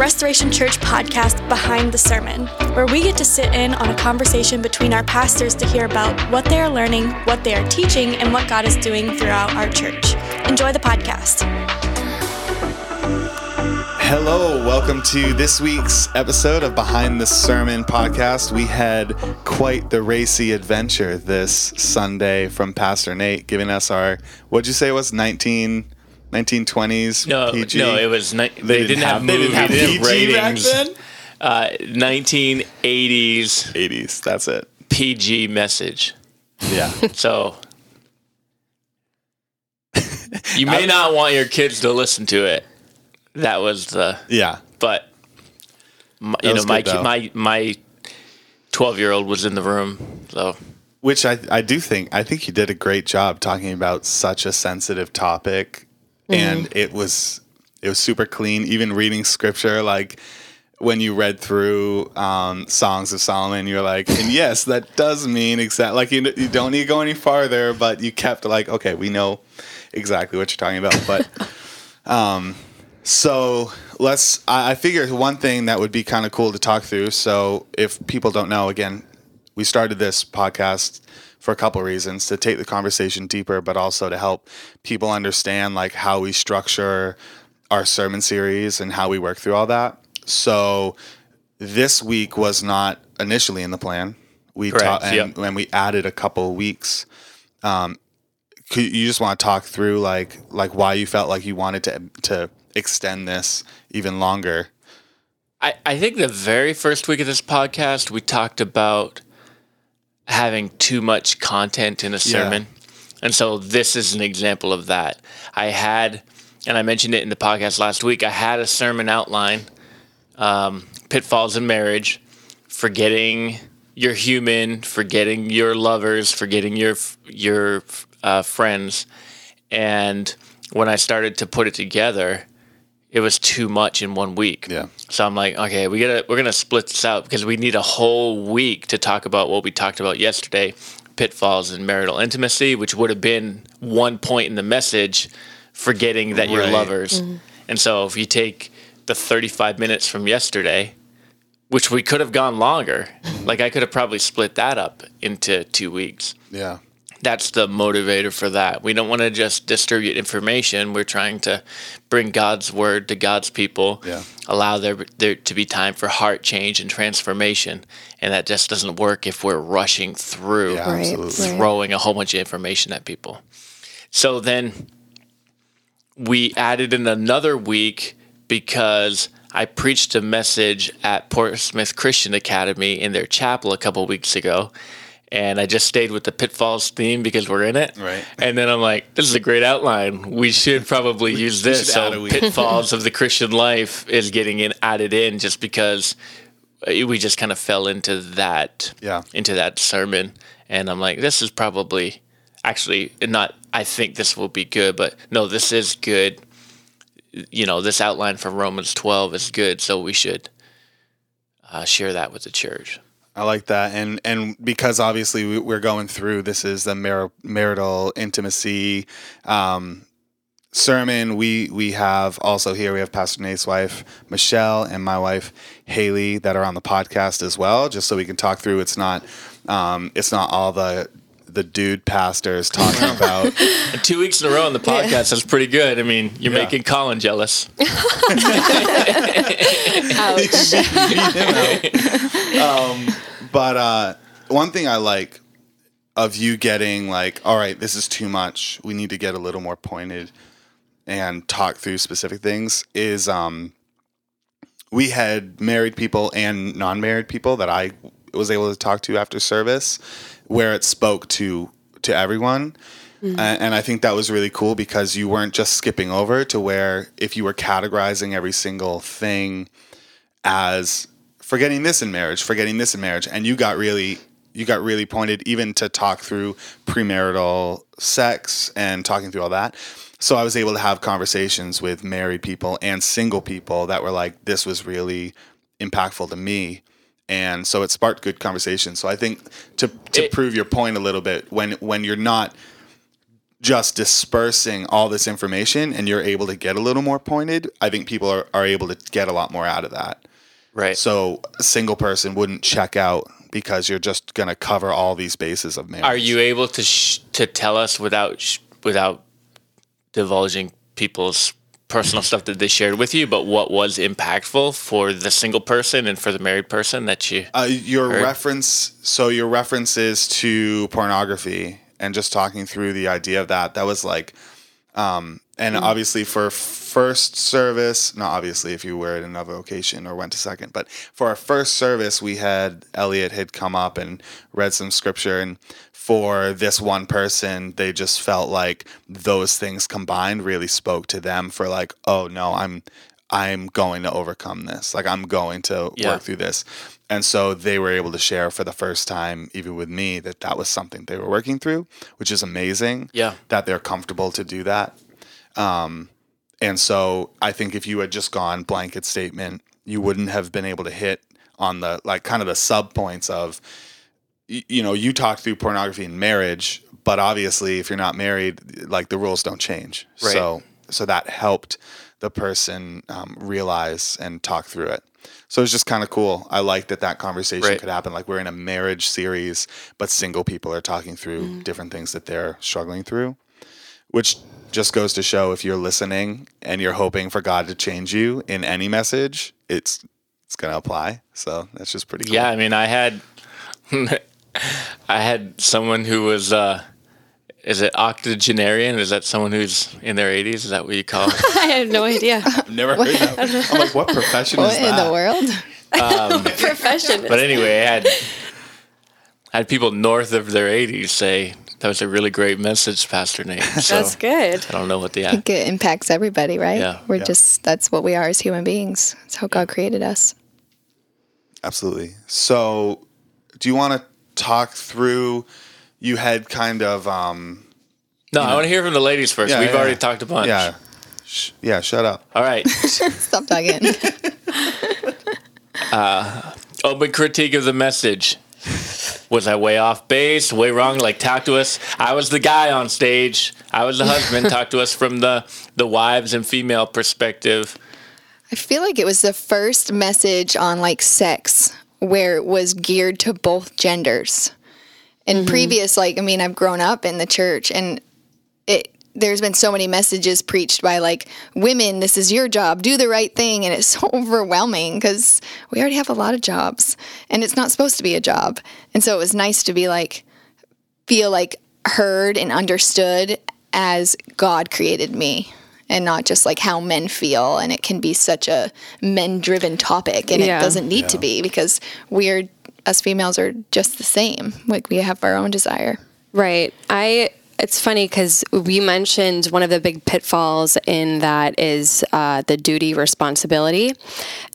Restoration Church podcast, Behind the Sermon, where we get to sit in on a conversation between our pastors to hear about what they are learning, what they are teaching, and what God is doing throughout our church. Enjoy the podcast. Hello, welcome to this week's episode of Behind the Sermon podcast. We had quite the racy adventure this Sunday from Pastor Nate, giving us our, what'd you say was, 19- 1920s no, PG? No, it was. Ni- they, they, didn't, didn't have, they didn't have PG ratings. back then. Uh, 1980s. 80s. That's it. PG message. Yeah. so you may not want your kids to listen to it. That was the yeah. But my, you know, my my my twelve year old was in the room, so which I I do think I think you did a great job talking about such a sensitive topic mm-hmm. and it was it was super clean. Even reading scripture, like when you read through um, Songs of Solomon, you're like, and yes, that does mean exactly like you, you don't need to go any farther, but you kept like, okay, we know exactly what you're talking about. But um, so let's. I, I figure one thing that would be kind of cool to talk through. So if people don't know, again, we started this podcast for a couple reasons to take the conversation deeper, but also to help people understand like how we structure our sermon series and how we work through all that. So this week was not initially in the plan. We ta- and, yep. and we added a couple weeks. Um, could, you just want to talk through like like why you felt like you wanted to to extend this even longer? I, I think the very first week of this podcast we talked about having too much content in a sermon. Yeah. And so this is an example of that. I had, and I mentioned it in the podcast last week, I had a sermon outline um, Pitfalls in Marriage, forgetting you're human, forgetting your lovers, forgetting your, your uh, friends. And when I started to put it together, it was too much in one week. Yeah. So I'm like, okay, we gotta we're gonna split this out because we need a whole week to talk about what we talked about yesterday, pitfalls in marital intimacy, which would have been one point in the message, forgetting that right. you're lovers. Mm-hmm. And so if you take the 35 minutes from yesterday, which we could have gone longer, like I could have probably split that up into two weeks. Yeah that's the motivator for that. We don't want to just distribute information. We're trying to bring God's word to God's people. Yeah. Allow there there to be time for heart change and transformation, and that just doesn't work if we're rushing through, yeah, right, throwing a whole bunch of information at people. So then we added in another week because I preached a message at Portsmouth Christian Academy in their chapel a couple weeks ago and I just stayed with the pitfalls theme because we're in it. Right. And then I'm like, this is a great outline. We should probably use this. So pitfalls of the Christian life is getting in added in just because we just kind of fell into that yeah. into that sermon and I'm like this is probably actually not I think this will be good but no this is good you know this outline from Romans 12 is good so we should uh, share that with the church. I like that, and and because obviously we're going through this is the mar- marital intimacy um, sermon. We we have also here we have Pastor Nate's wife Michelle and my wife Haley that are on the podcast as well, just so we can talk through. It's not um, it's not all the the dude pastors talking about. two weeks in a row on the podcast yeah. is pretty good. I mean, you're yeah. making Colin jealous. Ouch. um, but uh, one thing I like of you getting like, all right, this is too much. We need to get a little more pointed and talk through specific things is um, we had married people and non-married people that I was able to talk to after service where it spoke to to everyone. Mm-hmm. And, and I think that was really cool because you weren't just skipping over to where if you were categorizing every single thing as forgetting this in marriage, forgetting this in marriage, and you got really you got really pointed even to talk through premarital sex and talking through all that. So I was able to have conversations with married people and single people that were like, this was really impactful to me. And so it sparked good conversation. So I think to to it, prove your point a little bit, when when you're not just dispersing all this information and you're able to get a little more pointed, I think people are, are able to get a lot more out of that. Right. So a single person wouldn't check out because you're just going to cover all these bases of marriage. Are you able to sh- to tell us without sh- without divulging people's personal stuff that they shared with you, but what was impactful for the single person and for the married person that you? Uh, your Heard. reference, so your references to pornography and just talking through the idea of that, that was like, um, and obviously for first service, not obviously if you were at another location or went to second, but for our first service, we had Elliot had come up and read some scripture, and for this one person, they just felt like those things combined really spoke to them for like, oh no, I'm I'm going to overcome this. Like I'm going to Yeah. work through this. And so they were able to share for the first time, even with me, that that was something they were working through, which is amazing. Yeah. That they're comfortable to do that. Um, and so I think if you had just gone blanket statement, you wouldn't have been able to hit on the like kind of the sub points of, y- you know, you talk through pornography in marriage, but obviously if you're not married, like the rules don't change. Right. So so that helped the person um, realize and talk through it. So it's just kind of cool. I like that that conversation Right. could happen. Like we're in a marriage series, but single people are talking through Mm. different things that they're struggling through, which just goes to show if you're listening and you're hoping for God to change you in any message, it's it's gonna apply. So that's just pretty cool. Yeah, I mean, I had I had someone who was uh is it octogenarian? Is that someone who's in their 80s? Is that what you call it? I have no idea. I've never heard that. I'm like, what profession What is that? in the world? Um, profession. But anyway, I had I had people north of their 80s say that was a really great message, Pastor Nate. So That's good. I don't know what the I think it impacts everybody, right? Yeah. We're Yeah. just that's what we are as human beings. It's how God created us. Absolutely. So, do you want to talk through? You had kind of, um, no. I want to hear from the ladies first. Yeah, We've yeah, already yeah. talked a bunch. yeah, Sh- yeah. Shut up. All right. Stop talking. Open critique of the message. Was I way off base, way wrong? Like, talk to us. I was the guy on stage. I was the husband. talk to us from the the wives and female perspective. I feel like it was the first message on like sex where it was geared to both genders. In mm-hmm. previous, like, I mean, I've grown up in the church and it, there's been so many messages preached by like women, this is your job, do the right thing. And it's so overwhelming because we already have a lot of jobs and it's not supposed to be a job. And so it was nice to be like, feel like heard and understood as God created me and not just like how men feel. And it can be such a men driven topic and Yeah. it doesn't need to be because we're, us females are just the same. Like we have our own desire. Right. I. It's funny because we mentioned one of the big pitfalls in that is uh, the duty responsibility.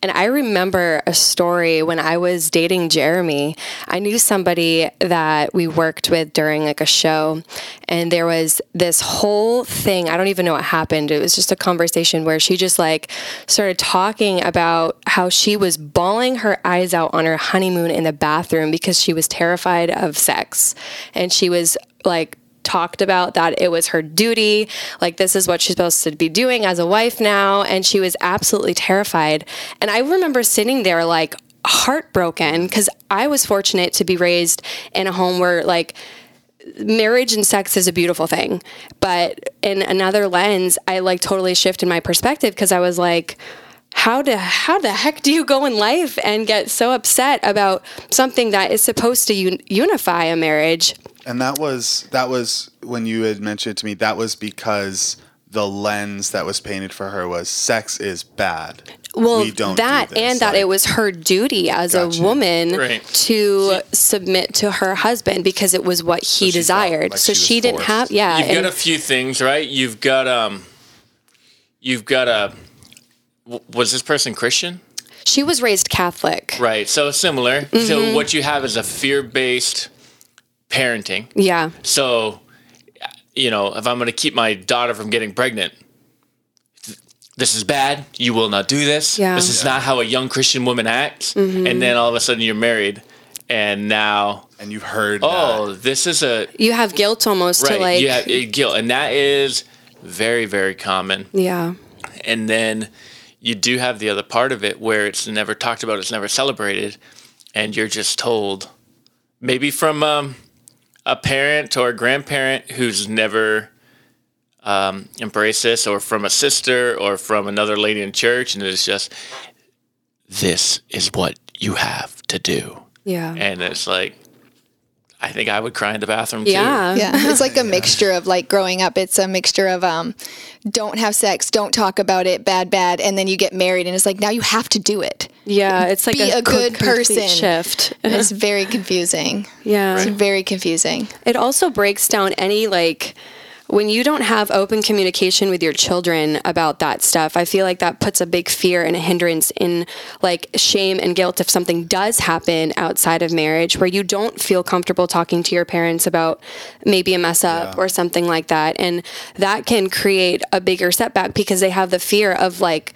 And I remember a story when I was dating Jeremy. I knew somebody that we worked with during like a show, and there was this whole thing. I don't even know what happened. It was just a conversation where she just like started talking about how she was bawling her eyes out on her honeymoon in the bathroom because she was terrified of sex. And she was like, talked about that it was her duty. Like this is what she's supposed to be doing as a wife now. And she was absolutely terrified. And i remember sitting there like heartbroken because i was fortunate to be raised in a home where like marriage and sex is a beautiful thing. But in another lens i like totally shifted my perspective because i was like how the how the heck do you go in life and get so upset about something that is supposed to un- unify a marriage And that was that was when you had mentioned to me that was because the lens that was painted for her was sex is bad. well We don't do that this. and that Like- it was her duty as Gotcha. a woman Right. to submit to her husband because it was what he she felt desired like so she she didn't have yeah You've and- got a few things, right? You've got um, you've got a Was this person Christian? she was raised catholic Right. So similar. Mm-hmm. So what you have is a fear-based parenting. yeah So, you know, if I'm going to keep my daughter from getting pregnant, this is bad. You will not do this. Yeah. This is not how a young Christian woman acts. And then all of a sudden you're married and now and you've heard oh, that. this is a You have guilt almost right. to like yeah, it- guilt, and that is very very common. yeah. And then you do have the other part of it where it's never talked about, it's never celebrated, and you're just told, maybe from um, a parent or a grandparent who's never um, embraced this, or from a sister or from another lady in church, and it's just, this is what you have to do. Yeah. And it's like, I think I would cry in the bathroom too. yeah. Yeah, it's like a mixture of like growing up. It's a mixture of um, don't have sex, don't talk about it, bad, bad, and then you get married, and it's like now you have to do it. Yeah, it's like Be a co- good complete person. shift. And it's very confusing. Yeah. It's very confusing. It also breaks down any like when you don't have open communication with your children about that stuff, I feel like that puts a big fear and a hindrance in like shame and guilt if something does happen outside of marriage where you don't feel comfortable talking to your parents about maybe a mess up or something like that. And that can create a bigger setback because they have the fear of like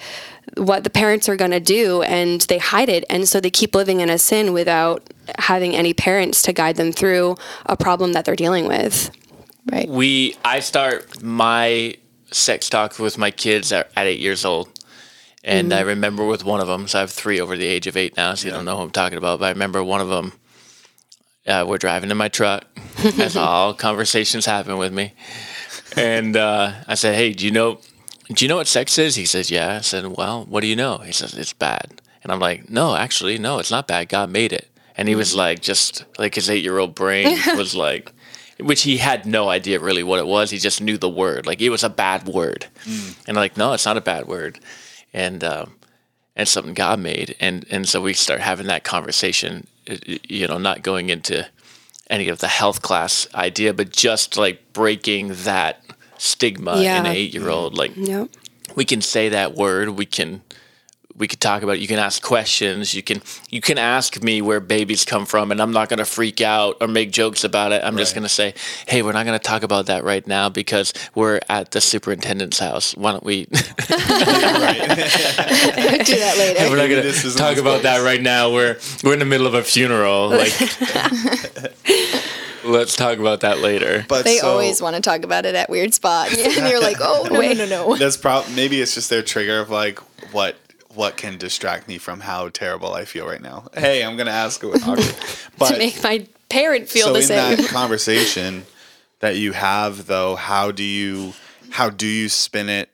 what the parents are going to do and they hide it and so they keep living in a sin without having any parents to guide them through a problem that they're dealing with. Right. we i start my sex talk with my kids at, at eight years old. And i remember with one of them so i have three over the age of eight now so you don't know who i'm talking about but i remember one of them uh, we're driving in my truck as all conversations happen with me. And uh, i said hey do you know do you know what sex is? He says yeah. I said well what do you know? He says it's bad. And i'm like no actually no it's not bad. God made it. And he was like just like his eight year old brain was like which he had no idea really what it was. He just knew the word, like it was a bad word, and like no, it's not a bad word, and um, and something God made, and and so we start having that conversation, you know, not going into any of the health class idea, but just like breaking that stigma in an eight year old, like Yep. we can say that word. We can we could talk about it. you can ask questions. You can you can ask me where babies come from and i'm not going to freak out or make jokes about it. I'm just going to say hey we're not going to talk about that right now because we're at the superintendent's house. Why don't we do that later. we're not going to talk the about that right now. We're we're in the middle of a funeral. Like let's talk about that later. But They so, always want to talk about it at weird spots, and you're like, oh no, no, no, no. That's probably maybe it's just their trigger of like what what can distract me from how terrible I feel right now. Hey, I'm gonna ask it. awkward. But to make my parent feel so the in same. that conversation that you have though, how do you how do you spin it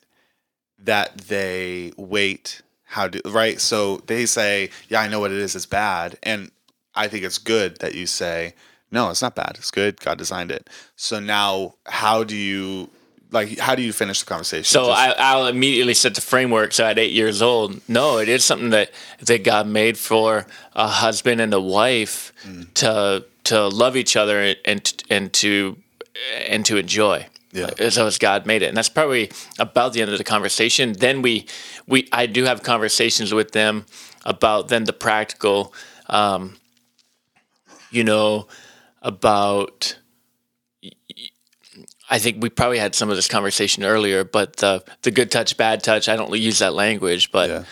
that they wait? How do right? So they say, Yeah, I know what it is, it's bad. And I think it's good that you say, No, it's not bad. It's good. God designed it. So now how do you like how do you finish the conversation? So Just- I, I'll immediately set the framework. So at eight years old, no, it is something that that God made for a husband and a wife to to love each other and and to and to enjoy. Yeah. So as God made it, and that's probably about the end of the conversation. Then we we I do have conversations with them about then the practical, um, you know, about I think we probably had some of this conversation earlier, but the the good touch, bad touch. I don't use that language, but Yeah.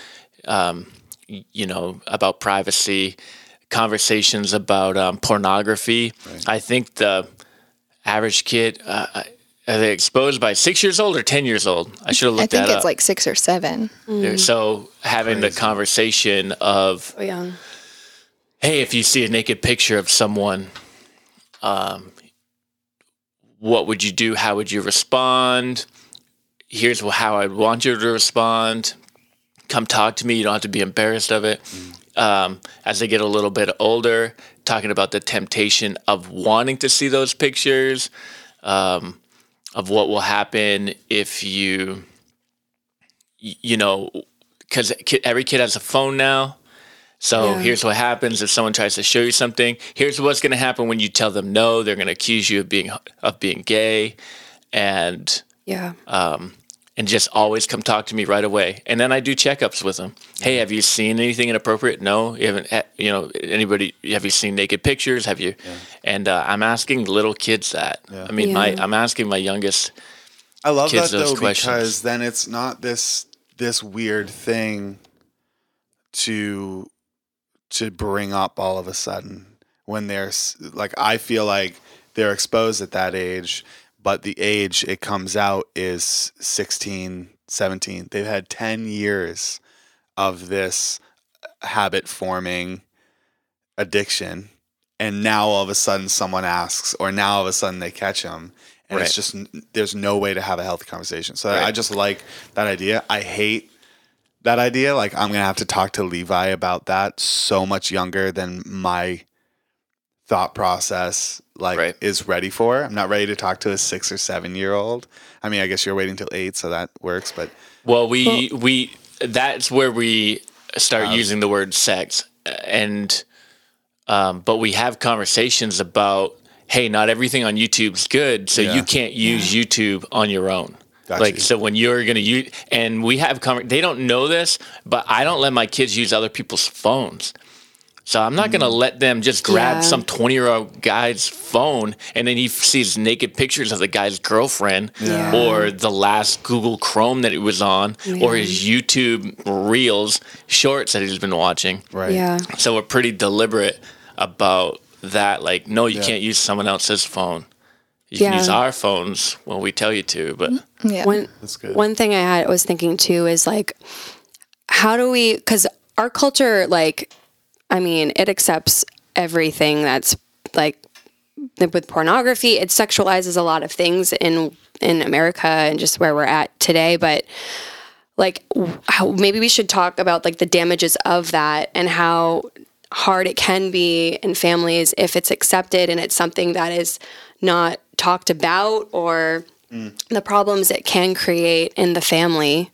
um, you know about privacy, conversations about um, pornography. I think the average kid uh, are they exposed by six years old or ten years old? I should have looked. I think that it's up. like six or seven. so having the conversation of Oh, yeah. hey, if you see a naked picture of someone, um, what would you do? How would you respond? Here's how I'd want you to respond. Come talk to me. You don't have to be embarrassed of it. Um, as they get a little bit older, talking about the temptation of wanting to see those pictures, um, of what will happen if you, you know, because every kid has a phone now. So Yeah. here's what happens if someone tries to show you something. Here's what's going to happen when you tell them no. They're going to accuse you of being of being gay, and Yeah. um, and just always come talk to me right away. And then I do checkups with them. Hey, have you seen anything inappropriate? No, you haven't. You know, anybody? Have you seen naked pictures? Have you? And uh, I'm asking little kids that. I mean, my I'm asking my youngest. I love kids that those though questions. because then it's not this this weird thing to to bring up all of a sudden when they're like I feel like they're exposed at that age, but the age it comes out is 16, 17. They've had 10 years of this uh, habit forming addiction and now all of a sudden someone asks or now all of a sudden they catch them and Right. it's just there's no way to have a healthy conversation so i just like that idea i hate that idea like i'm gonna have to talk to levi about that so much younger than my thought process like Right. is ready for i'm not ready to talk to a six or seven year old i mean i guess you're waiting till eight so that works but Well, we we that's where we start using the word sex, and um, but we have conversations about hey, not everything on YouTube's good, so Yeah. you can't use YouTube on your own. Got like you. so when you're gonna use and we have conver- they don't know this, but I don't let my kids use other people's phones. So I'm not gonna mm-hmm. let them just grab Yeah. some 20 year old guy's phone and then he sees naked pictures of the guy's girlfriend Yeah. or the last Google Chrome that it was on or his YouTube Reels shorts that he's been watching. right Yeah. So we're pretty deliberate about that. Like, no, you Yeah. can't use someone else's phone. You can use our phones when we tell you to, but mm-hmm. Yeah. One That's good. one thing I had was thinking too is like, how do we? Because our culture, like, I mean, it accepts everything that's like with pornography. It sexualizes a lot of things in in America and just where we're at today. But like, how, maybe we should talk about like the damages of that and how hard it can be in families if it's accepted and it's something that is not talked about or the problems it can create in the family.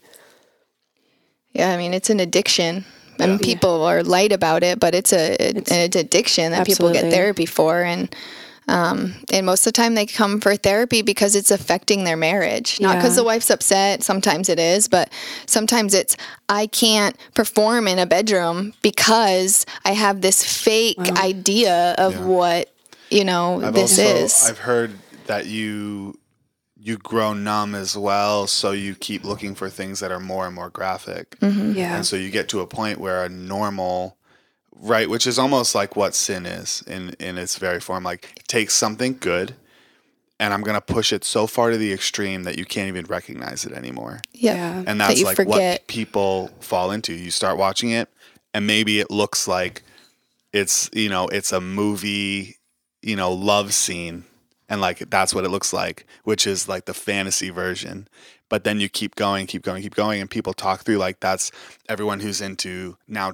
Yeah, I mean it's an addiction. I mean people are light about it, but it's a it's, an addiction that people get Absolutely. therapy for and um, and most of the time they come for therapy because it's affecting their marriage. Not because Yeah. the wife's upset. Sometimes it is, but sometimes it's I can't perform in a bedroom because I have this fake idea of Yeah. what you know I've this also, is. I've heard that you you grow numb as well, so you keep looking for things that are more and more graphic, mm-hmm. Yeah. and so you get to a point where a normal, right, which is almost like what sin is in in its very form. Like take something good, and I'm gonna push it so far to the extreme that you can't even recognize it anymore. yeah. Yeah. And that's you like forget. what people fall into. You start watching it, and maybe it looks like it's you know it's a movie, you know, love scene, and like that's what it looks like, which is like the fantasy version. But then you keep going, keep going, keep going, and people talk through like that's everyone who's into now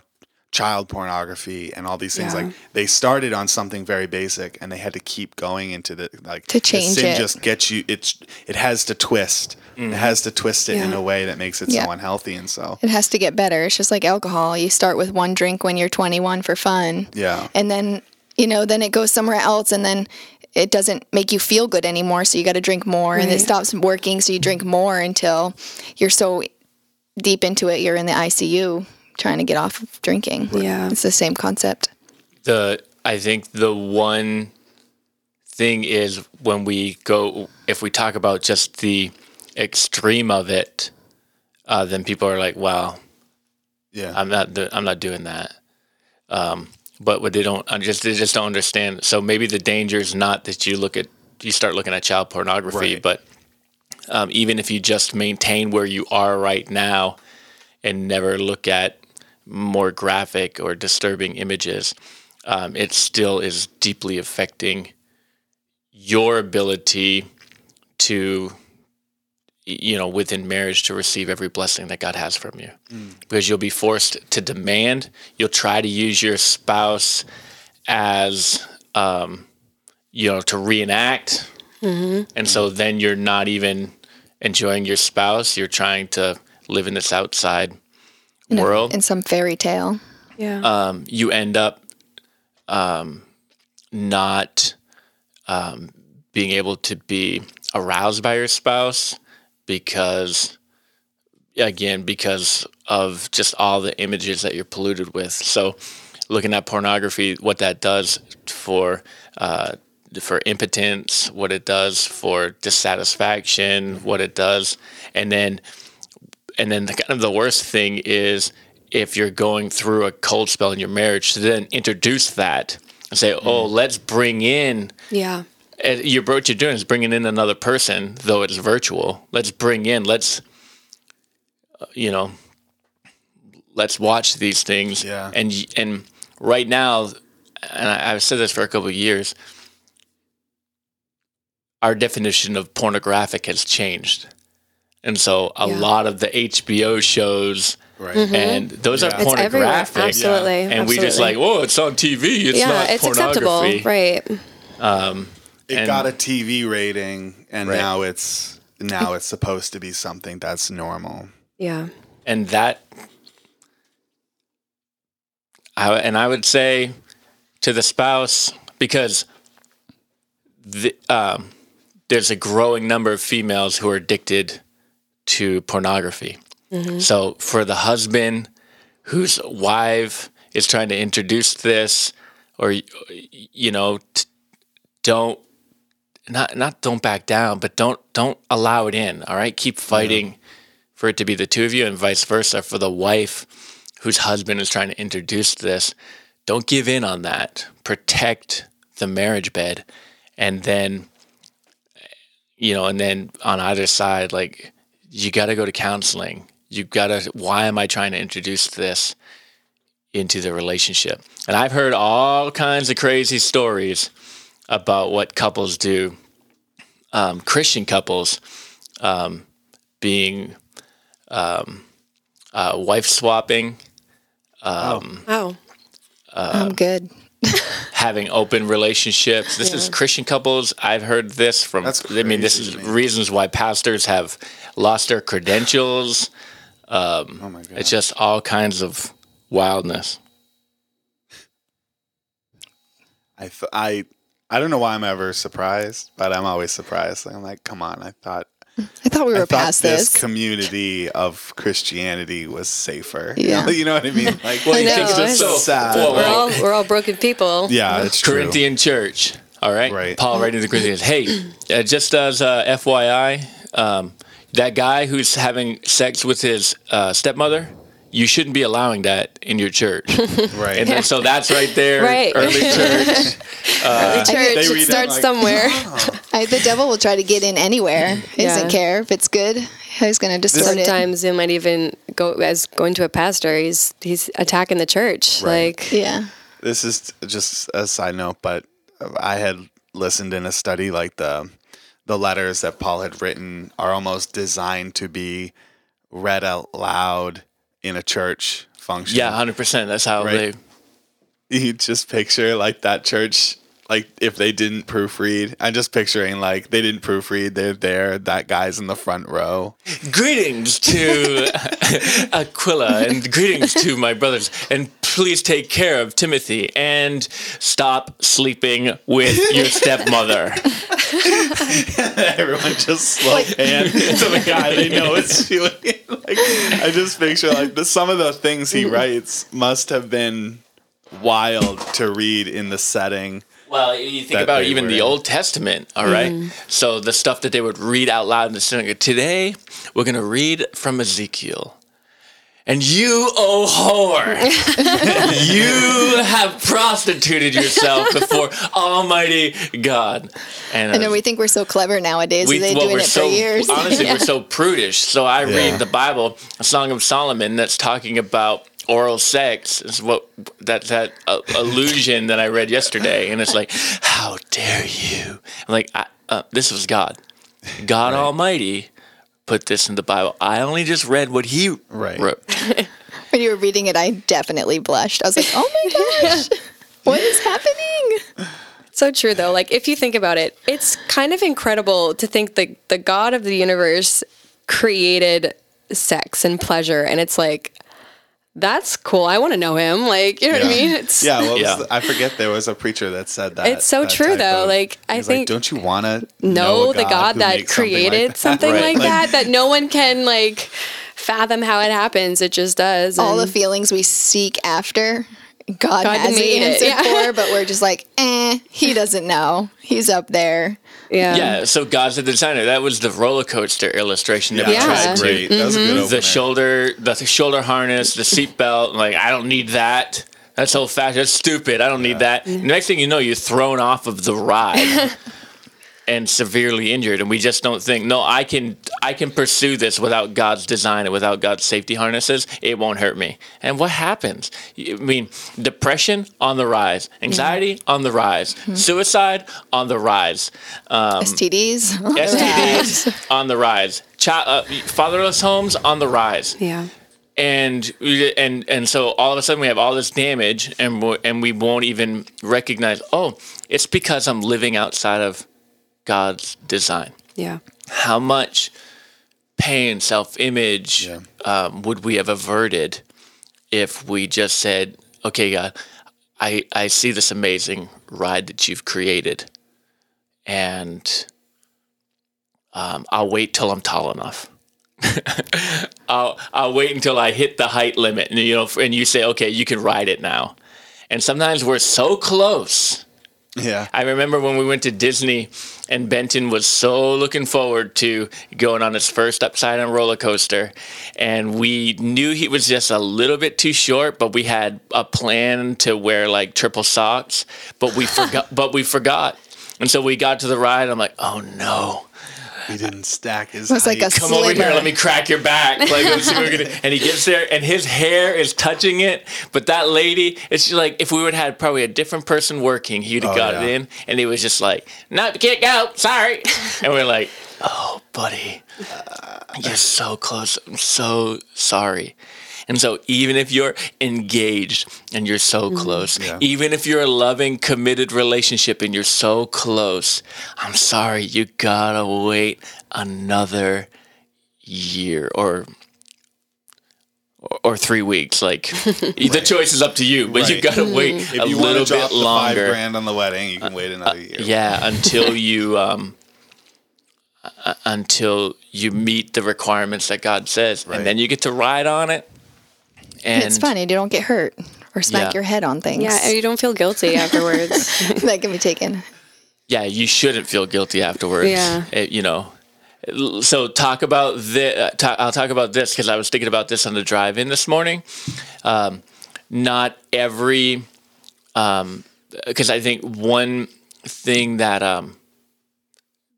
child pornography and all these things Yeah. like they started on something very basic and they had to keep going into the like To the change sin it. just gets you it's it has to twist it mm-hmm. has to twist it in a way that makes it Yeah. so unhealthy and so It has to get better. It's just like alcohol. You start with one drink when you're 21 for fun. yeah And then, you know, then it goes somewhere else and then it doesn't make you feel good anymore. So you got to drink more and it stops working. So you drink more until you're so deep into it, you're in the ICU trying to get off of drinking. Yeah. It's the same concept. the I think the one thing is when we go if we talk about just the extreme of it, uh, then people are like, "Wow, yeah I'm not I'm not doing that." Um, but what they don't I just they just don't understand. So maybe the danger is not that you look at you start looking at child pornography, Right. but um, even if you just maintain where you are right now and never look at more graphic or disturbing images, um, it still is deeply affecting your ability to you know within marriage to receive every blessing that God has from you. Because you'll be forced to demand you'll try to use your spouse as um, you know to reenact. And so then you're not even enjoying your spouse. You're trying to live in this outside In, a- world. in some fairy tale. Yeah. um, you end up um, not um, being able to be aroused by your spouse because again because of just all the images that you're polluted with so looking at pornography what that does for uh, for impotence what it does for dissatisfaction what it does and then and then the kind of the worst thing is if you're going through a cold spell in your marriage to then introduce that and say, "Oh, let's bring in." Yeah. Uh, Your what you're doing is bringing in another person, though it's virtual. Let's bring in. Let's, uh, you know, let's watch these things. Yeah. And and right now, and I, I've said this for a couple of years. Our definition of pornographic has changed, and so a Yeah. lot of the HBO shows Right. and those Yeah. are It's It's everywhere. pornographic. Absolutely. And we just like, Absolutely. whoa, it's on TV. It's yeah, not it's acceptable. pornography. Right. It And- got a TV rating, and Right. now it's now it's supposed to be something that's normal. Yeah. And that, I, and I would say to the spouse, because the, um, there's a growing number of females who are addicted to pornography. So for the husband whose wife is trying to introduce this, or you know, t- don't not not don't back down, but don't don't allow it in. All right, keep fighting for it to be the two of you, and vice versa for the wife whose husband is trying to introduce this. Don't give in on that. Protect the marriage bed, and then you know, and then on either side, like you got to go to counseling. You got to. Why am I trying to introduce this into the relationship? And I've heard all kinds of crazy stories about what couples do, um, Christian couples um, being um, uh, wife swapping, Oh. I'm good. having open relationships. This is Christian couples. I've heard this from. That's I mean, this is to reasons why pastors have lost their credentials. oh my god! It's just all kinds of wildness. I th- I I don't know why I'm ever surprised, but I'm always surprised. Like, I'm like, come on! I thought I thought we I were thought past this, this. community of Christianity was safer. Yeah. you know what I mean? Like, Well, you know, think it's- so sad. Well, We're all we're all broken people. yeah, it's true. Corinthian church. All right. Right. Paul writing to the Corinthians. Hey, uh, just as uh, FYI, um, that guy who's having sex with his uh, stepmother, you shouldn't be allowing that in your church. right? And then, so that's right there. Right. Early church. Early Church uh, They it read that starts like, somewhere. I, the devil will try to get in anywhere. He Yeah. doesn't care if it's good. He's going to distort it. Sometimes it might even go as going to a pastor. He's he's attacking the church. Right. Like Yeah. this is just a side note, but I had listened in a study like the the letters that Paul had written are almost designed to be read out loud in a church function. Yeah, 100%. That's how Right. they. you just picture like that church like if they didn't proofread i'm just picturing like they didn't proofread they're there that guy's in the front row Greetings to Aquila and greetings to my brothers. And please take care of Timothy and stop sleeping with your stepmother. everyone just slow hand to the guy they know is doing it like i just picture like the, some of the things he mm-hmm. writes must have been wild to read in the setting Well, you think about even were the in. Old Testament, all right? Mm. So the stuff that they would read out loud in the synagogue. Today, we're going to read from Ezekiel. And you, oh whore, you have prostituted yourself before Almighty God. And, And then we think we're so clever nowadays. we, They've been well, doing we're it so, for years. Honestly, we're so prudish. So I Yeah. read the Bible, a Song of Solomon, that's talking about oral sex. Is what that that uh, illusion that I read yesterday, and it's like, how dare you? I'm like, I, uh, this was God, God Almighty. Put this in the Bible. I only just read what He Right. wrote. when you were reading it, I definitely blushed. I was like, oh my gosh, what is happening? So true though. Like if you think about it, it's kind of incredible to think that the God of the universe created sex and pleasure and it's like that's cool. I want to know him. Like, you know what I mean? It's yeah well Yeah. i forget there was a preacher that said that It's so that true, though. of- Like, I he's like, think- don't you want to know the God that makes something like created that? something Right. like Like- that that no one can like fathom how it happens. It just does. All the feelings we seek after, God, God has the made it, answer yeah. for, but we're just like, eh, he doesn't know. He's up there. yeah. Yeah. So God's the designer. That was the roller coaster illustration that yeah, we Yeah. tried that was to great that was a good the shoulder the shoulder harness the seatbelt like i don't need that That's old fashioned. That's stupid. I don't need that. Next thing you know, you're thrown off of the ride and severely injured. And we just don't think, no, I can I can pursue this without God's design and without God's safety harnesses. It won't hurt me. And what happens? I mean, depression on the rise, anxiety on the rise, suicide on the rise. Um, STDs. STDs on the rise. Child, uh, fatherless homes on the rise Yeah. and and and so all of a sudden we have all this damage and and we won't even recognize oh it's because I'm living outside of God's design Yeah. how much pain self-image Yeah. um, would we have averted if we just said okay God I I see this amazing ride that you've created and um, I'll wait till I'm tall enough I'll I'll wait until I hit the height limit, and you know, and you say, okay, you can ride it now. And sometimes we're so close. Yeah. I remember when we went to Disney, and Benton was so looking forward to going on his first upside down roller coaster, and we knew he was just a little bit too short, but we had a plan to wear like triple socks, but we forgot. but we forgot, and so we got to the ride. I'm like, oh no. He didn't stack his. It's like a height. come over here, let me crack your back. Like, let's see what we're gonna, and he gets there, and his hair is touching it. But that lady, it's just like if we would have had probably a different person working, he'd have Oh, got yeah. it in, and he was just like, "No, you can't go. Sorry." And we're like, "Oh, buddy, you're so close. I'm so sorry." And so, even if you're engaged and you're so close, Yeah. even if you're a loving, committed relationship and you're so close, I'm sorry, you gotta wait another year or or three weeks. Like the choice is up to you, but you gotta wait If a you want little to drop bit the five longer. grand on the wedding, you can wait another year. Yeah, until you um, uh, until you meet the requirements that God says, Right. and then you get to ride on it. And it's fun. You don't get hurt or smack Yeah. your head on things. Yeah. And you don't feel guilty afterwards. that can be taken. yeah, you shouldn't feel guilty afterwards. Yeah. It- you know. So talk about this. Uh, ta- I'll talk about this because I was thinking about this on the drive in this morning. Um, not every, because I think one thing that um,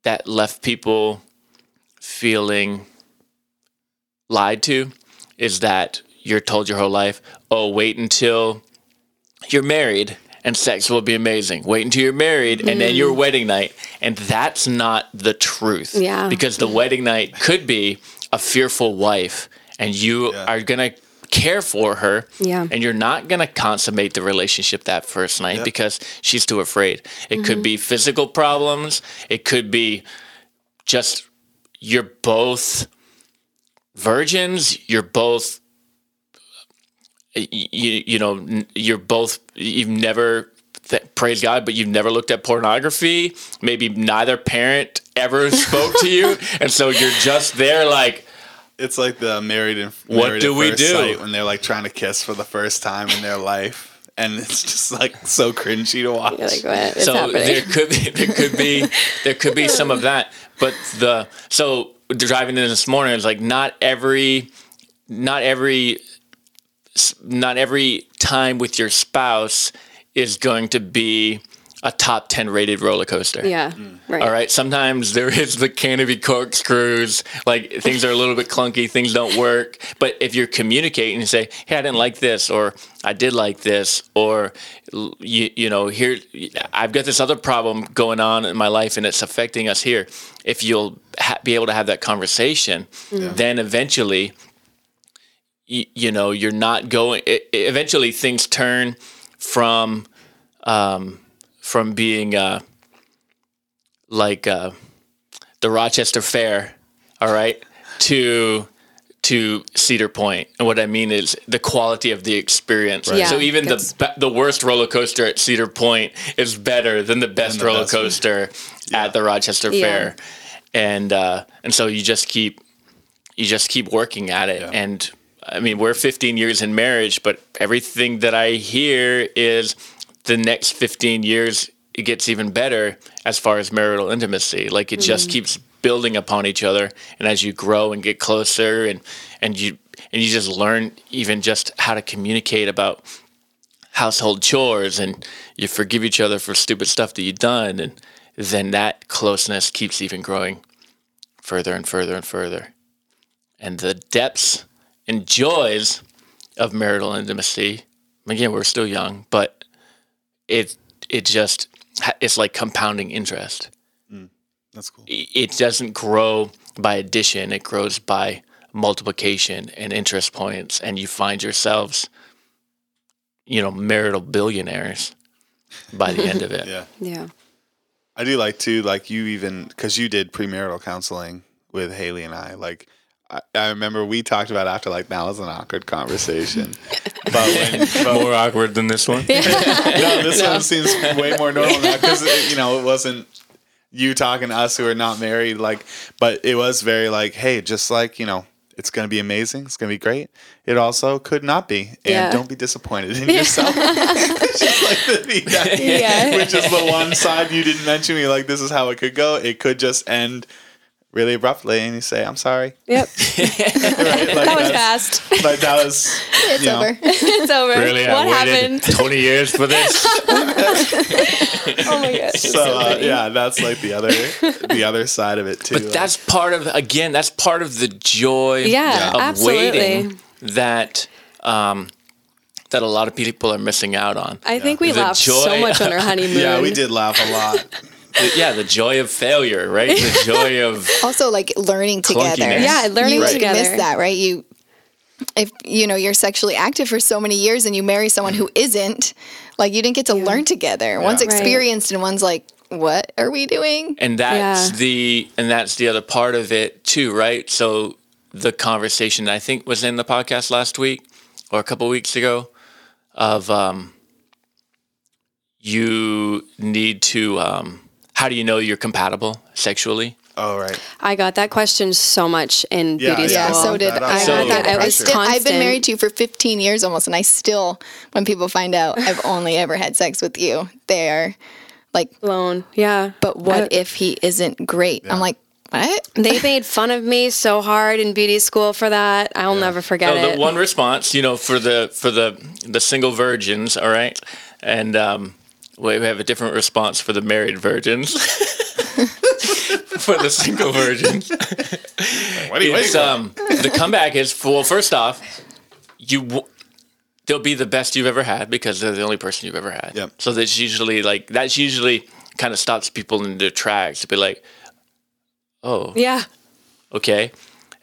that left people feeling lied to is that you're told your whole life, oh, wait until you're married and sex will be amazing. Wait until you're married and then your mm. wedding night. And that's not the truth. Yeah. Because the wedding night could be a fearful wife and you Yeah. are going to care for her. Yeah. And you're not going to consummate the relationship that first night Yep. because she's too afraid. It could be mm-hmm. physical problems. It could be just you're both virgins. You're both you, you know you're both you've never th- praise god but you've never looked at pornography maybe neither parent ever spoke to you and so you're just there like It's like the married and What do at we do? when they're like trying to kiss for the first time in their life, and it's just like so cringy to watch. You're like, what is so happening? there could be there could be there could be some of that but the so driving in this morning it's like not every not every not every time with your spouse is going to be a top 10 rated roller coaster yeah. Mm. Right. all right. Sometimes there is the Canobie Corkscrews. Like things are a little bit clunky, things don't work. But if you're communicating and say, "Hey, I didn't like this," or "I did like this," or you, you know, here I've got this other problem going on in my life and it's affecting us here. If you'll ha- be able to have that conversation, then eventually, you, you know, you're not going. e- eventually, things turn from um, from being. Uh, like uh, the Rochester Fair, all right, to to Cedar Point. And what I mean is the quality of the experience. Yeah, so even the the worst roller coaster at Cedar Point is better than the best the roller best one. coaster at the Rochester Yeah. Fair. And uh, and so you just keep you just keep working at it Yeah. and I mean, we're 15 years in marriage, but everything that I hear is the next 15 years it gets even better as far as marital intimacy. Like it just mm. keeps building upon each other, and as you grow and get closer, and and you and you just learn even just how to communicate about household chores and you forgive each other for stupid stuff that you've done and then that closeness keeps even growing further and further and further. And the depths and joys of marital intimacy again we're still young but it it just it's like compounding interest mm, That's cool. it doesn't grow by addition it grows by multiplication and interest points and you find yourselves you know marital billionaires by the end of it Yeah. Yeah. I do like to like you even because you did premarital counseling with Haley and I. Like I, I remember we talked about after like that was an awkward conversation, but when but, more awkward than this one no, this one seems way more normal now because you know it wasn't you talking to us who are not married. Like, but it was very like, hey, just like you know. It's going to be amazing. It's going to be great. It also could not be. And Yeah. don't be disappointed in yourself. Just like the feedback Yeah. which is the one side you didn't mention. Me like this is how it could go. It could just end really abruptly, and you say, "I'm sorry." Yep. Right? Like That was fast. Like that was. It's you know, over. it's over. really what i waited happened? 20 years for this Oh my gosh. So uh, yeah, that's like the other the other side of it too. but Like, that's part of again that's part of the joy Yeah, of absolutely. waiting that um that a lot of people are missing out on I think we The laughed so much on our honeymoon. yeah, we did laugh a lot. Yeah the joy of failure right the joy of also like learning together. Clunkiness. Yeah, learning you together. miss that, right? You if you know you're sexually active for so many years and you marry someone who isn't, like you didn't get to learn together. One's Right. experienced and one's like, what are we doing? and that's Yeah. the and that's the other part of it too right so the conversation i think was in the podcast last week or a couple weeks ago of um you need to um how do you know you're compatible sexually Oh right. I got that question so much in Yeah, beauty Yeah, school. so did That I. also I got that. It I was still, I've been married to you for 15 years almost, and I still, when people find out I've only ever had sex with you, they are like, blown. Yeah. but what if he isn't great? I'm like, what? they made fun of me so hard in beauty school for that. I'll never forget so it. the one response you know for the for the the single virgins all right and um we have a different response for the married virgins for the single virgins What are you waiting it's for? um the comeback is well first off you w- they'll be the best you've ever had because they're the only person you've ever had Yep. so that's usually like that's usually kind of stops people in their tracks to be like oh yeah. okay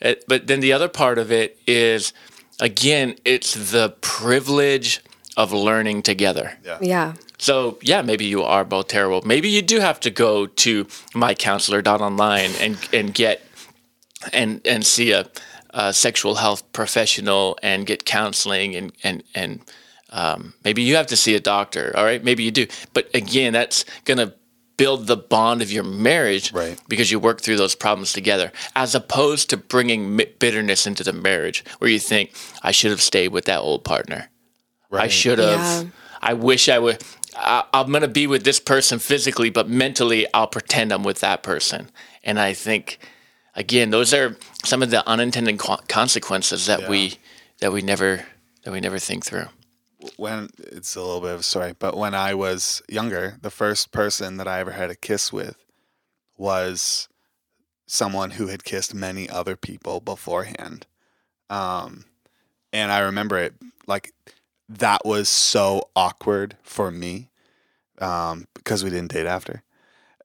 Uh, but then the other part of it is again it's the privilege of learning together Yeah. so yeah, maybe you are both terrible. Maybe you do have to go to mycounselor.online and and get and and see a, a sexual health professional and get counseling and and and um, maybe you have to see a doctor. All right, maybe you do. But again, that's gonna build the bond of your marriage Right. because you work through those problems together as opposed to bringing bitterness into the marriage where you think i should have stayed with that old partner I should have. Yeah. I wish I would. I, I'm gonna be with this person physically, but mentally, I'll pretend I'm with that person. And I think, again, those are some of the unintended co- consequences that we that we never that we never think through. when it's a little bit of a story, but when I was younger, the first person that I ever had a kiss with was someone who had kissed many other people beforehand. Um, and I remember it like that was so awkward for me um, because we didn't date after.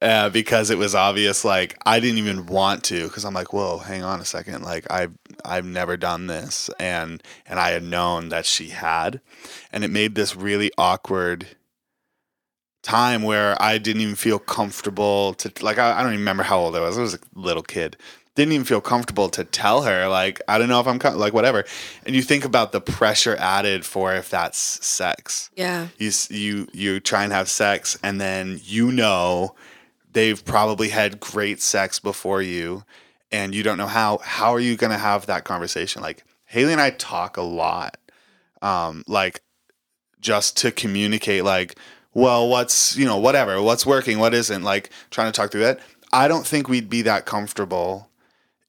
Uh, because it was obvious, like I didn't even want to, because I'm like, whoa, hang on a second, like I've I've never done this, and and I had known that she had, and it made this really awkward time where I didn't even feel comfortable to like I, I don't even remember how old I was. I was a little kid. Didn't even feel comfortable to tell her like I don't know if I'm co- like whatever. And you think about the pressure added for if that's sex Yeah. you you you try and have sex and then you know they've probably had great sex before you and you don't know how how are you going to have that conversation like Haley and I talk a lot um like just to communicate like well what's you know whatever what's working what isn't like trying to talk through that I don't think we'd be that comfortable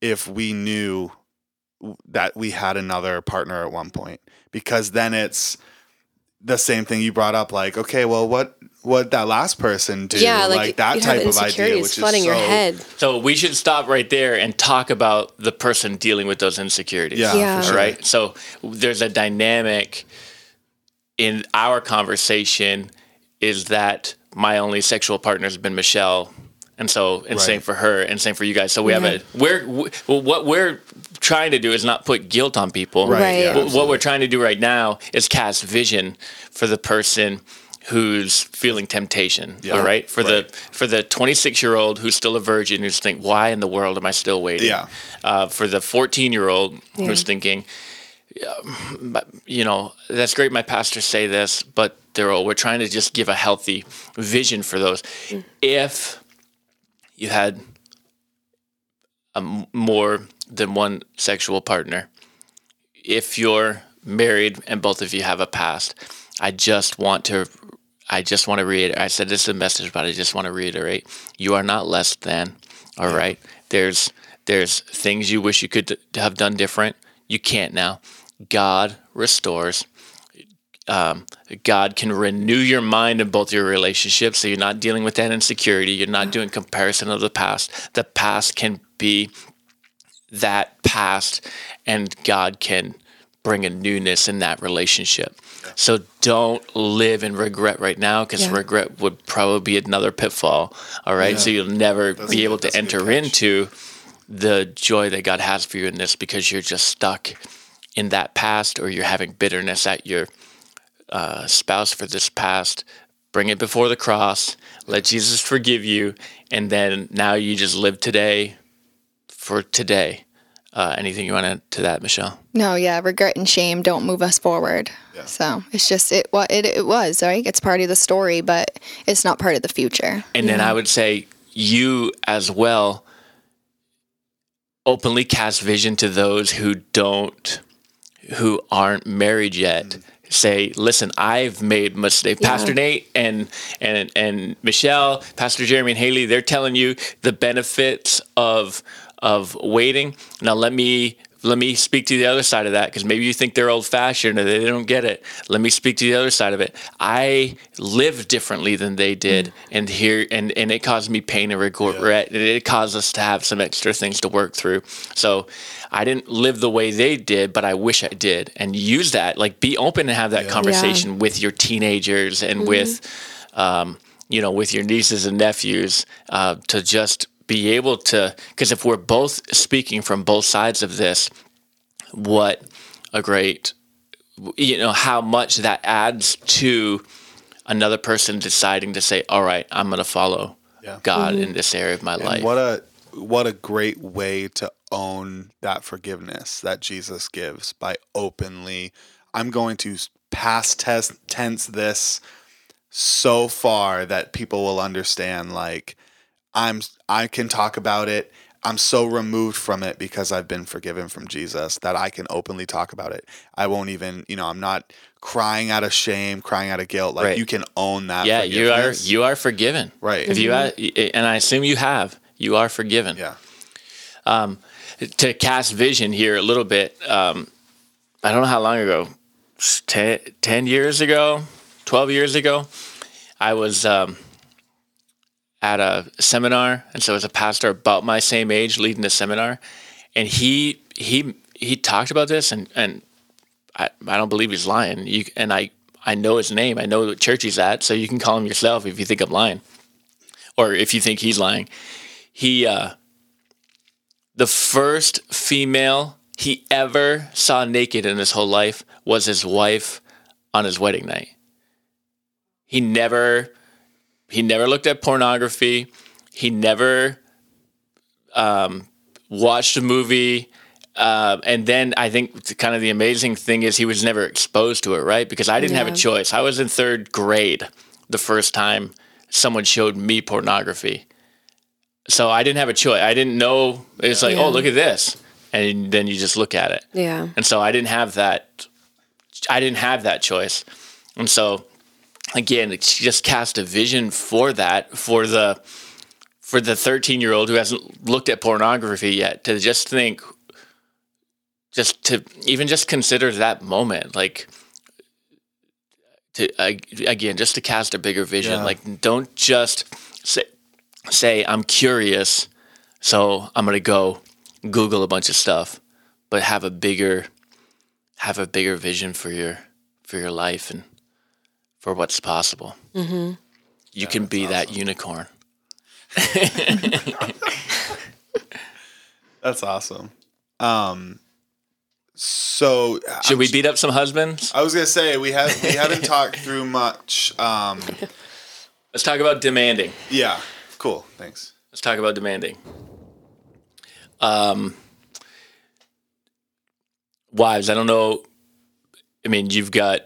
if we knew that we had another partner at one point because then it's the same thing you brought up, like, okay, well, what what that last person do? Yeah, like, that you type have of idea, which flooding is your so- head. So we should stop right there and talk about the person dealing with those insecurities. Yeah, Yeah. for sure. right. So there's a dynamic in our conversation is that my only sexual partner has been Michelle. And so, and same for her, and same for you guys. So we have a we're we, well, what we're trying to do is not put guilt on people. Right. Right. yeah, What- what we're trying to do right now is cast vision for the person who's feeling temptation Yeah. all right for Right. the for the 26 year old who's still a virgin who's think why in the world am i still waiting Yeah. uh, for the 14 year old who's thinking um, you know that's great my pastors say this but they're all we're trying to just give a healthy vision for those if you had a more than one sexual partner if you're married and both of you have a past, I just want to I just want to reiterate. I said this is a message, but I just want to reiterate: you are not less than. All right. There's there's things you wish you could have done different. You can't now. God restores. Um, God can renew your mind in both your relationships, so you're not dealing with that insecurity. You're not doing comparison of the past. The past can be that past and God can bring a newness in that relationship. So don't live in regret right now because Yeah. regret would probably be another pitfall. All right. So you'll never be able to that's enter into the joy that God has for you in this because you're just stuck in that past or you're having bitterness at your uh, spouse for this past. Bring it before the cross. Let Jesus forgive you. And then now you just live today for today. Uh, anything you want to add to that, Michelle? No, yeah, regret and shame don't move us forward. Yeah. So it's just it what it, it was right. It's part of the story, but it's not part of the future. And then I would say you as well openly cast vision to those who don't, who aren't married yet. Say, listen, I've made mistakes. Pastor Nate and and and Michelle, Pastor Jeremy and Haley, they're telling you the benefits of of waiting. Now let me let me speak to the other side of that because maybe you think they're old fashioned or they don't get it. Let me speak to the other side of it. I lived differently than they did, and here and and it caused me pain and regret. And it caused us to have some extra things to work through. So I didn't live the way they did, but I wish I did, and use that. Like be open and have that conversation with your teenagers and with. Um, you know, with your nieces and nephews, uh, to just be able to, because if we're both speaking from both sides of this, what a great, you know, how much that adds to another person deciding to say, all right, I'm going to follow Yeah. God mm-hmm. in this area of my And life. what a what a great way to own that forgiveness that Jesus gives by openly I'm going to past test tense this so far that people will understand like I'm I can talk about it. I'm so removed from it because I've been forgiven from Jesus that I can openly talk about it. I won't even, you know, I'm not crying out of shame, crying out of guilt. Like Right. you can own that. yeah, you are you are forgiven. Right. If you ha- and I assume you have, you are forgiven. Yeah. Um, to cast vision here a little bit, um, I don't know how long ago, 10, 10 years ago, 12 years ago, I was um, at a seminar. And so, as a pastor about my same age leading a seminar, and he, he, he talked about this, and, and I, I don't believe he's lying. You, and I, I know his name, I know what church he's at, so you can call him yourself if you think I'm lying or if you think he's lying. He, uh, the first female he ever saw naked in his whole life was his wife on his wedding night. He never he never looked at pornography. He never um, watched a movie. Uh, and then I think kind of the amazing thing is he was never exposed to it, right? Because I didn't have a choice. I was in third grade the first time someone showed me pornography so I didn't have a choice. I didn't know. It's like, Yeah. oh, look at this, and then you just look at it. Yeah. And so I didn't have that. I didn't have that choice, and so again, it's just cast a vision for that for the for the thirteen year old who hasn't looked at pornography yet to just think, just to even just consider that moment, like to again just to cast a bigger vision. Yeah. Like don't just say say I'm curious, so I'm gonna go Google a bunch of stuff, but have a bigger have a bigger vision for your for your life and for what's possible. Mm-hmm. You can be that unicorn. That's awesome. Um, so Should we beat up some husbands? I was gonna say we have we haven't talked through much. Um, Let's talk about demanding. yeah, cool. Thanks. Let's talk about demanding. Um, wives, I don't know. I mean, you've got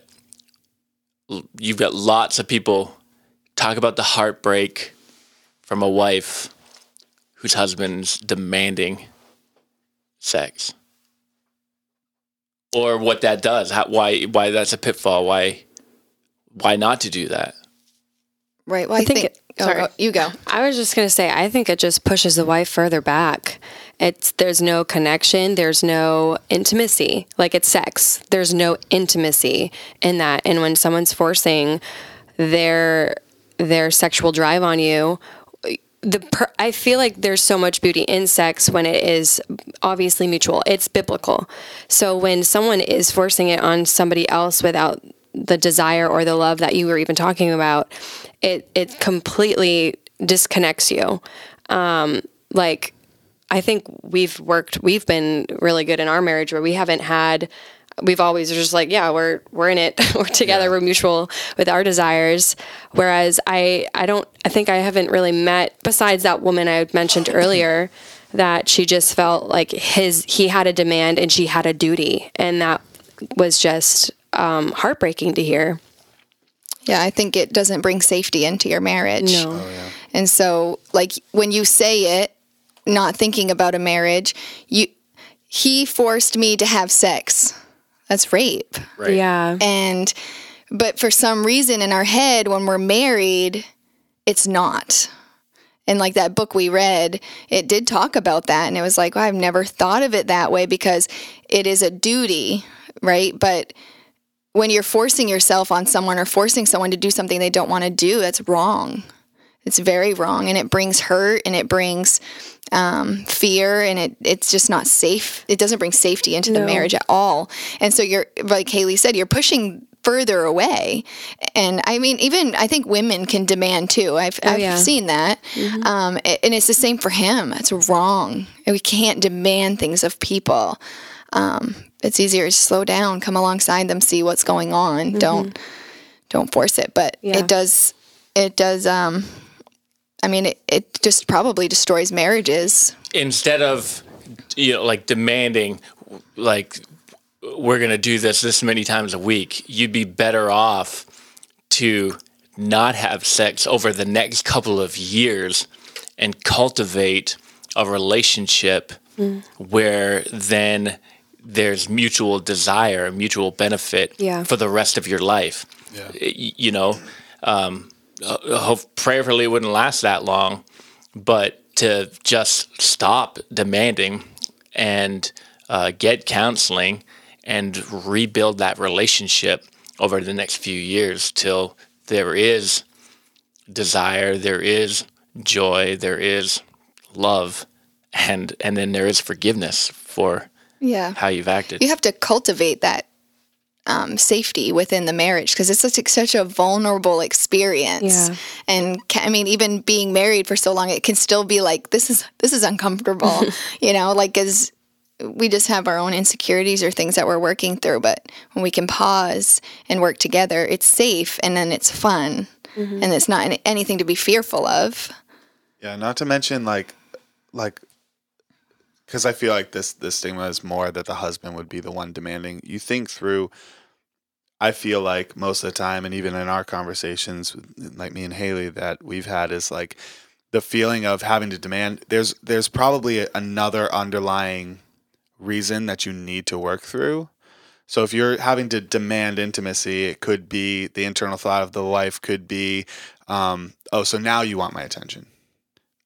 you've got lots of people talk about the heartbreak from a wife whose husband's demanding sex, or what that does. How, why why that's a pitfall. Why why not to do that? Right. Well, I, think think. it- oh, sorry. go- you go. I was just going to say, I think it just pushes the wife further back. It's there's no connection, there's no intimacy. Like it's sex. There's no intimacy in that. And when someone's forcing their their sexual drive on you, the per- I feel like there's so much beauty in sex when it is obviously mutual. It's biblical. So when someone is forcing it on somebody else without the desire or the love that you were even talking about, it it completely disconnects you. Um, like I think we've worked, we've been really good in our marriage where we haven't had, we've always just like, yeah, we're we're in it, we're together, we're mutual with our desires. Whereas I I don't, I think I haven't really met besides that woman I mentioned earlier that she just felt like his he had a demand and she had a duty, and that was just um, heartbreaking to hear. Yeah, I think it doesn't bring safety into your marriage. No. And so, like when you say it, not thinking about a marriage, you he forced me to have sex. That's rape. Right. Yeah. And but for some reason in our head when we're married, it's not. And like that book we read, it did talk about that and it was like, well, I've never thought of it that way because it is a duty, right? But when you're forcing yourself on someone or forcing someone to do something they don't want to do, that's wrong. It's very wrong, and it brings hurt, and it brings um, fear, and it it's just not safe. It doesn't bring safety into the No. marriage at all. And so you're like Haley said, you're pushing further away. And I mean, even I think women can demand too. I've I've yeah. seen that, um, a- and it's the same for him. It's wrong. And we can't demand things of people. Um, it's easier to slow down, come alongside them, see what's going on. Don't don't force it. But Yeah. it does it does um I mean it, it just probably destroys marriages. instead of you know like demanding like we're going to do this this many times a week you'd be better off to not have sex over the next couple of years and cultivate a relationship where then there's mutual desire mutual benefit Yeah. for the rest of your life Yeah. You know um, uh, hope prayerfully it wouldn't last that long but to just stop demanding and uh, get counseling and rebuild that relationship over the next few years till there is desire, there is joy, there is love, and and then there is forgiveness for Yeah. how you've acted. You have to cultivate that um, safety within the marriage because it's such a, such a vulnerable experience. Yeah. And ca- I mean, even being married for so long, it can still be like this is this is uncomfortable. you know, like as we just have our own insecurities or things that we're working through. But when we can pause and work together, it's safe and then it's fun and it's not anything to be fearful of. Yeah, not to mention like like because I feel like this this stigma is more that the husband would be the one demanding. You think through. I feel like most of the time, and even in our conversations, like me and Haley, that we've had is like the feeling of having to demand. There's there's probably another underlying reason that you need to work through. So if you're having to demand intimacy, it could be the internal thought of the wife could be, um, oh, so now you want my attention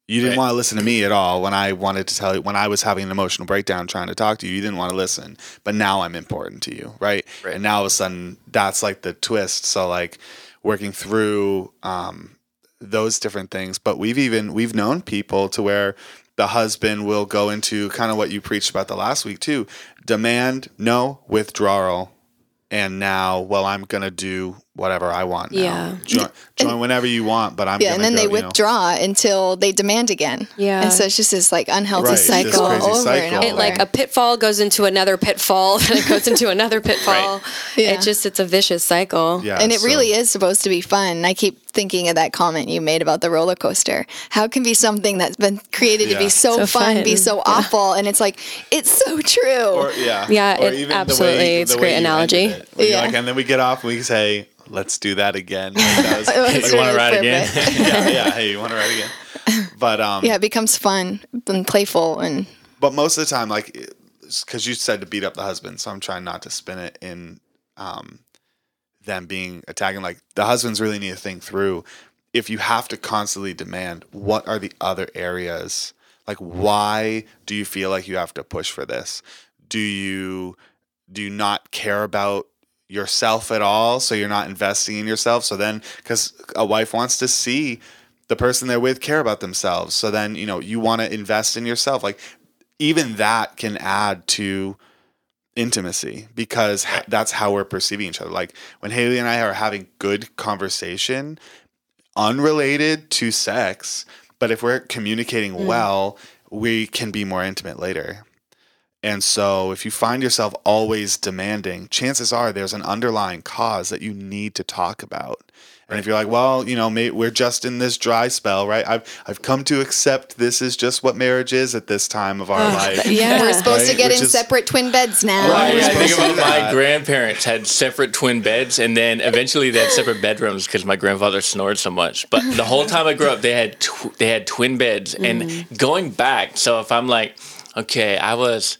You didn't Right. want to listen to me at all when I wanted to tell you when I was having an emotional breakdown trying to talk to you. You didn't want to listen, but now I'm important to you, right? Right. And now all of a sudden, that's like the twist. So like working through um, those different things. But we've even we've known people to where the husband will go into kind of what you preached about the last week too. Demand no withdrawal. And now, well, I'm gonna do whatever I want. Now. Yeah. join, join whenever you want, but I'm Yeah, and then go, they you know. withdraw until they demand again. Yeah. And so it's just this like unhealthy Right, it's this cycle crazy and cycle. over. It, like a pitfall goes into another pitfall, and it goes into another pitfall. right. Yeah. It just it's a vicious cycle. Yeah, and it so- really is supposed to be fun. I keep thinking of that comment you made about the roller coaster. How can be something that's been created to be so, So fun, be fun. so awful, and it's like it's so true. Or, yeah, Yeah, Or it- even the absolutely. way- It's the a great analogy. it, Yeah. like, and then we get off and we say, "Let's do that again." Like, that was- It's You wanna ride again? yeah, yeah. Hey, you want to ride again? But um, yeah, it becomes fun and playful, and but most of the time, like, because you said to beat up the husband, so I'm trying not to spin it in um, them being attacking. Like, the husbands really need to think through if you have to constantly demand, what are the other areas? Like, why do you feel like you have to push for this? Do you do you not care about yourself at all? So you're not investing in yourself. So then, because a wife wants to see the person they're with care about themselves. So then, you know, you want to invest in yourself. Like, even that can add to intimacy because that's how we're perceiving each other. Like when Haley and I are having good conversation, unrelated to sex, but if we're communicating mm. well, we can be more intimate later. And so if you find yourself always demanding, chances are there's an underlying cause that you need to talk about. And if you're like, well, you know, may, we're just in this dry spell, right? I've I've come to accept this is just what marriage is at this time of our life. yeah. we're supposed to get which in is- separate twin beds now. Right. I, think about my grandparents had separate twin beds, and then eventually they had separate bedrooms because my grandfather snored so much. But the whole time I grew up, they had tw- they had twin beds, and mm. going back, so if I'm like, okay, I was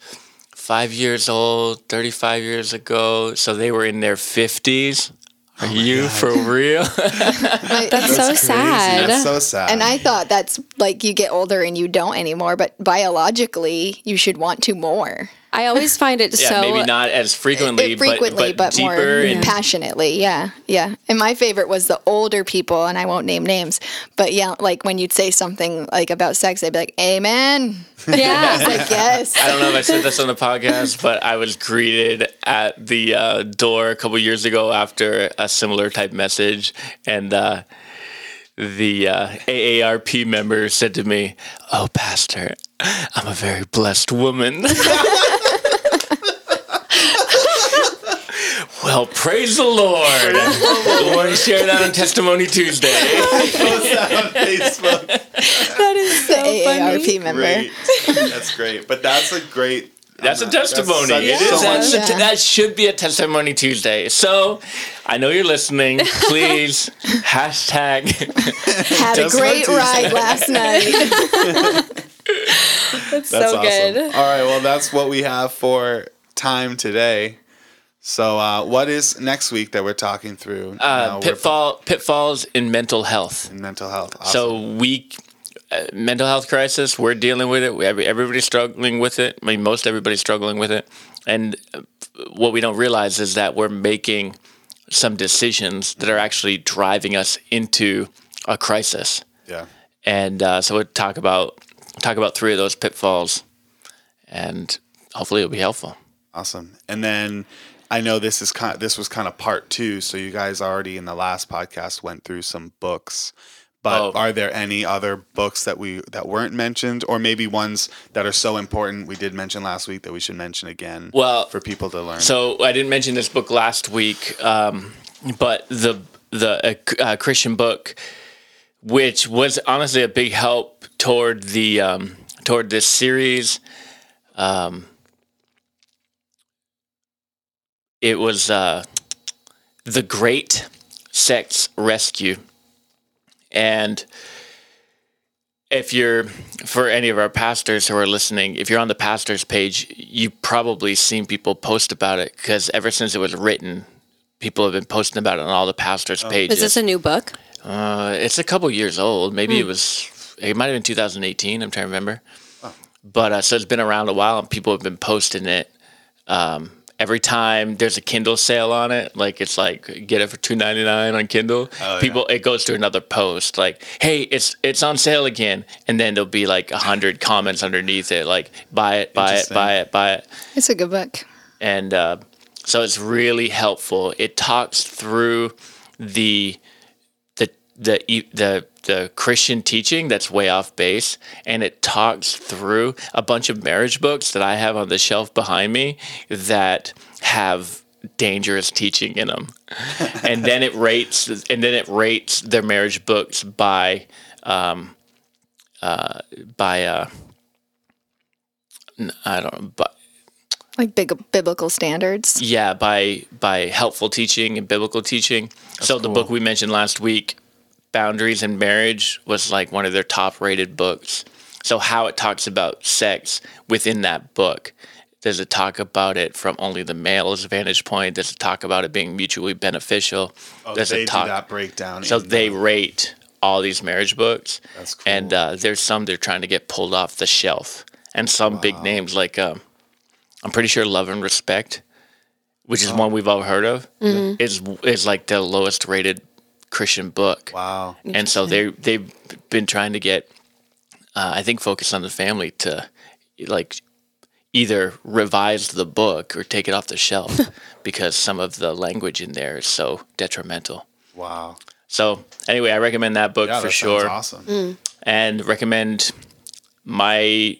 five years old, thirty five years ago, so they were in their fifties. Are oh you for real? That's, so Crazy. sad. That's so sad. And I thought that's like you get older and you don't anymore, but biologically you should want to more. I always find it yeah, so. maybe not as frequently, It frequently, but, but, but, deeper more and passionately. Yeah, yeah. And my favorite was the older people, and I won't name names, but yeah, like when you'd say something like about sex, they'd be like, "Amen." Yeah. It's like yes. I don't know if I said this on the podcast, but I was greeted at the uh, door a couple years ago after a similar type message, and uh, the uh, AARP member said to me, "Oh, Pastor, I'm a very blessed woman." Well, praise the Lord. we want to share that on Testimony Tuesday. That on Facebook. that is so the AARP funny. member. Great. That's great. But that's a great. That's a testimony. such- it so That's a- Yeah. that should be a testimony Tuesday. So, I know you're listening. Please hashtag. Had a great ride last night. That's That's so awesome. good. All right. Well, that's what we have for time today. So, uh, what is next week that we're talking through? Uh, Now we're pitfall pitfalls in mental health. in mental health. Awesome. So we mental health crisis. We're dealing with it. We, every- everybody's struggling with it. I mean, most everybody's struggling with it. And uh, what we don't realize is that we're making some decisions that are actually driving us into a crisis. yeah. and uh, so we'll talk about talk about three of those pitfalls, and hopefully it'll be helpful. Awesome. And then I know this is kind of, this was kind of part two, so you guys already in the last podcast went through some books. But Oh. are there any other books that we that weren't mentioned, or maybe ones that are so important we did mention last week that we should mention again? Well, for people to learn. So I didn't mention this book last week, um, but the the uh, uh, Christian book, which was honestly a big help toward the um, toward this series. Um, it was uh, the Great Sex Rescue, and if you're for any of our pastors who are listening, if you're on the pastors page, you've probably seen people post about it because ever since it was written, people have been posting about it on all the pastors pages. Is this a new book? uh, it's a couple years old. Maybe it was it might have been 2018. I'm trying to remember. But uh, so it's been around a while, and people have been posting it. Um, every time there's a Kindle sale on it, like it's like get it for two ninety nine on Kindle. Oh, yeah. people it goes to another post like, hey, it's it's on sale again, and then there'll be like a hundred comments underneath it, like buy it, buy it, buy it, buy it It's a good book. and uh, so it's really helpful. It talks through the the the e- the the Christian teaching that's way off base, and it talks through a bunch of marriage books that I have on the shelf behind me that have dangerous teaching in them, and then it rates and then it rates their marriage books by um, uh, by uh, n- I don't know, but Like big biblical standards. yeah by by helpful teaching and biblical teaching. So the book we mentioned last week boundaries in marriage was like one of their top rated books. So how it talks about sex within that book. Does it talk about it from only the male's vantage point. Does it talk about it being mutually beneficial. Oh, does they it talk do that breakdown. so they the- rate all these marriage books. That's cool. and uh, there's some they're trying to get pulled off the shelf. And some big names like um, i'm pretty sure love and respect which is one we've all heard of is is like the lowest rated christian book wow. and so they they've been trying to get uh, i think focus on the family to like either revise the book or take it off the shelf because some of the language in there is so detrimental Wow. so anyway, I recommend that book Yeah, for that sure, sounds awesome. and recommend my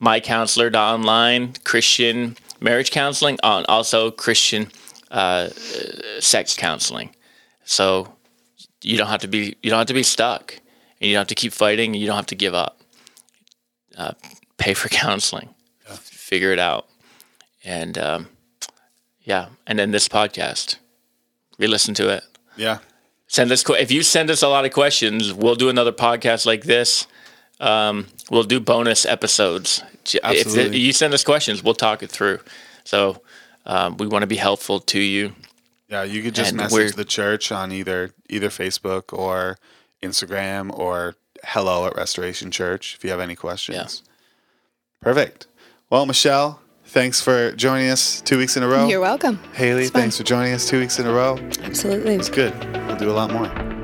my counselor online Christian marriage counseling on also Christian uh, sex counseling. So you don't have to be you don't have to be stuck, and you don't have to keep fighting, and you don't have to give up. Uh, pay for counseling, figure it out, and um, yeah, and then this podcast, re-listen to it. Yeah. send us if you send us a lot of questions we'll do another podcast like this. Um, we'll do bonus episodes. J- if you send us questions we'll talk it through. So um, we want to be helpful to you Yeah, you could just And message the church on either either Facebook or Instagram or hello at Restoration Church if you have any questions. Perfect. Well, Michelle, thanks for joining us two weeks in a row. You're welcome. Haley, thanks for joining us two weeks in a row. Absolutely. It's good. We'll do a lot more.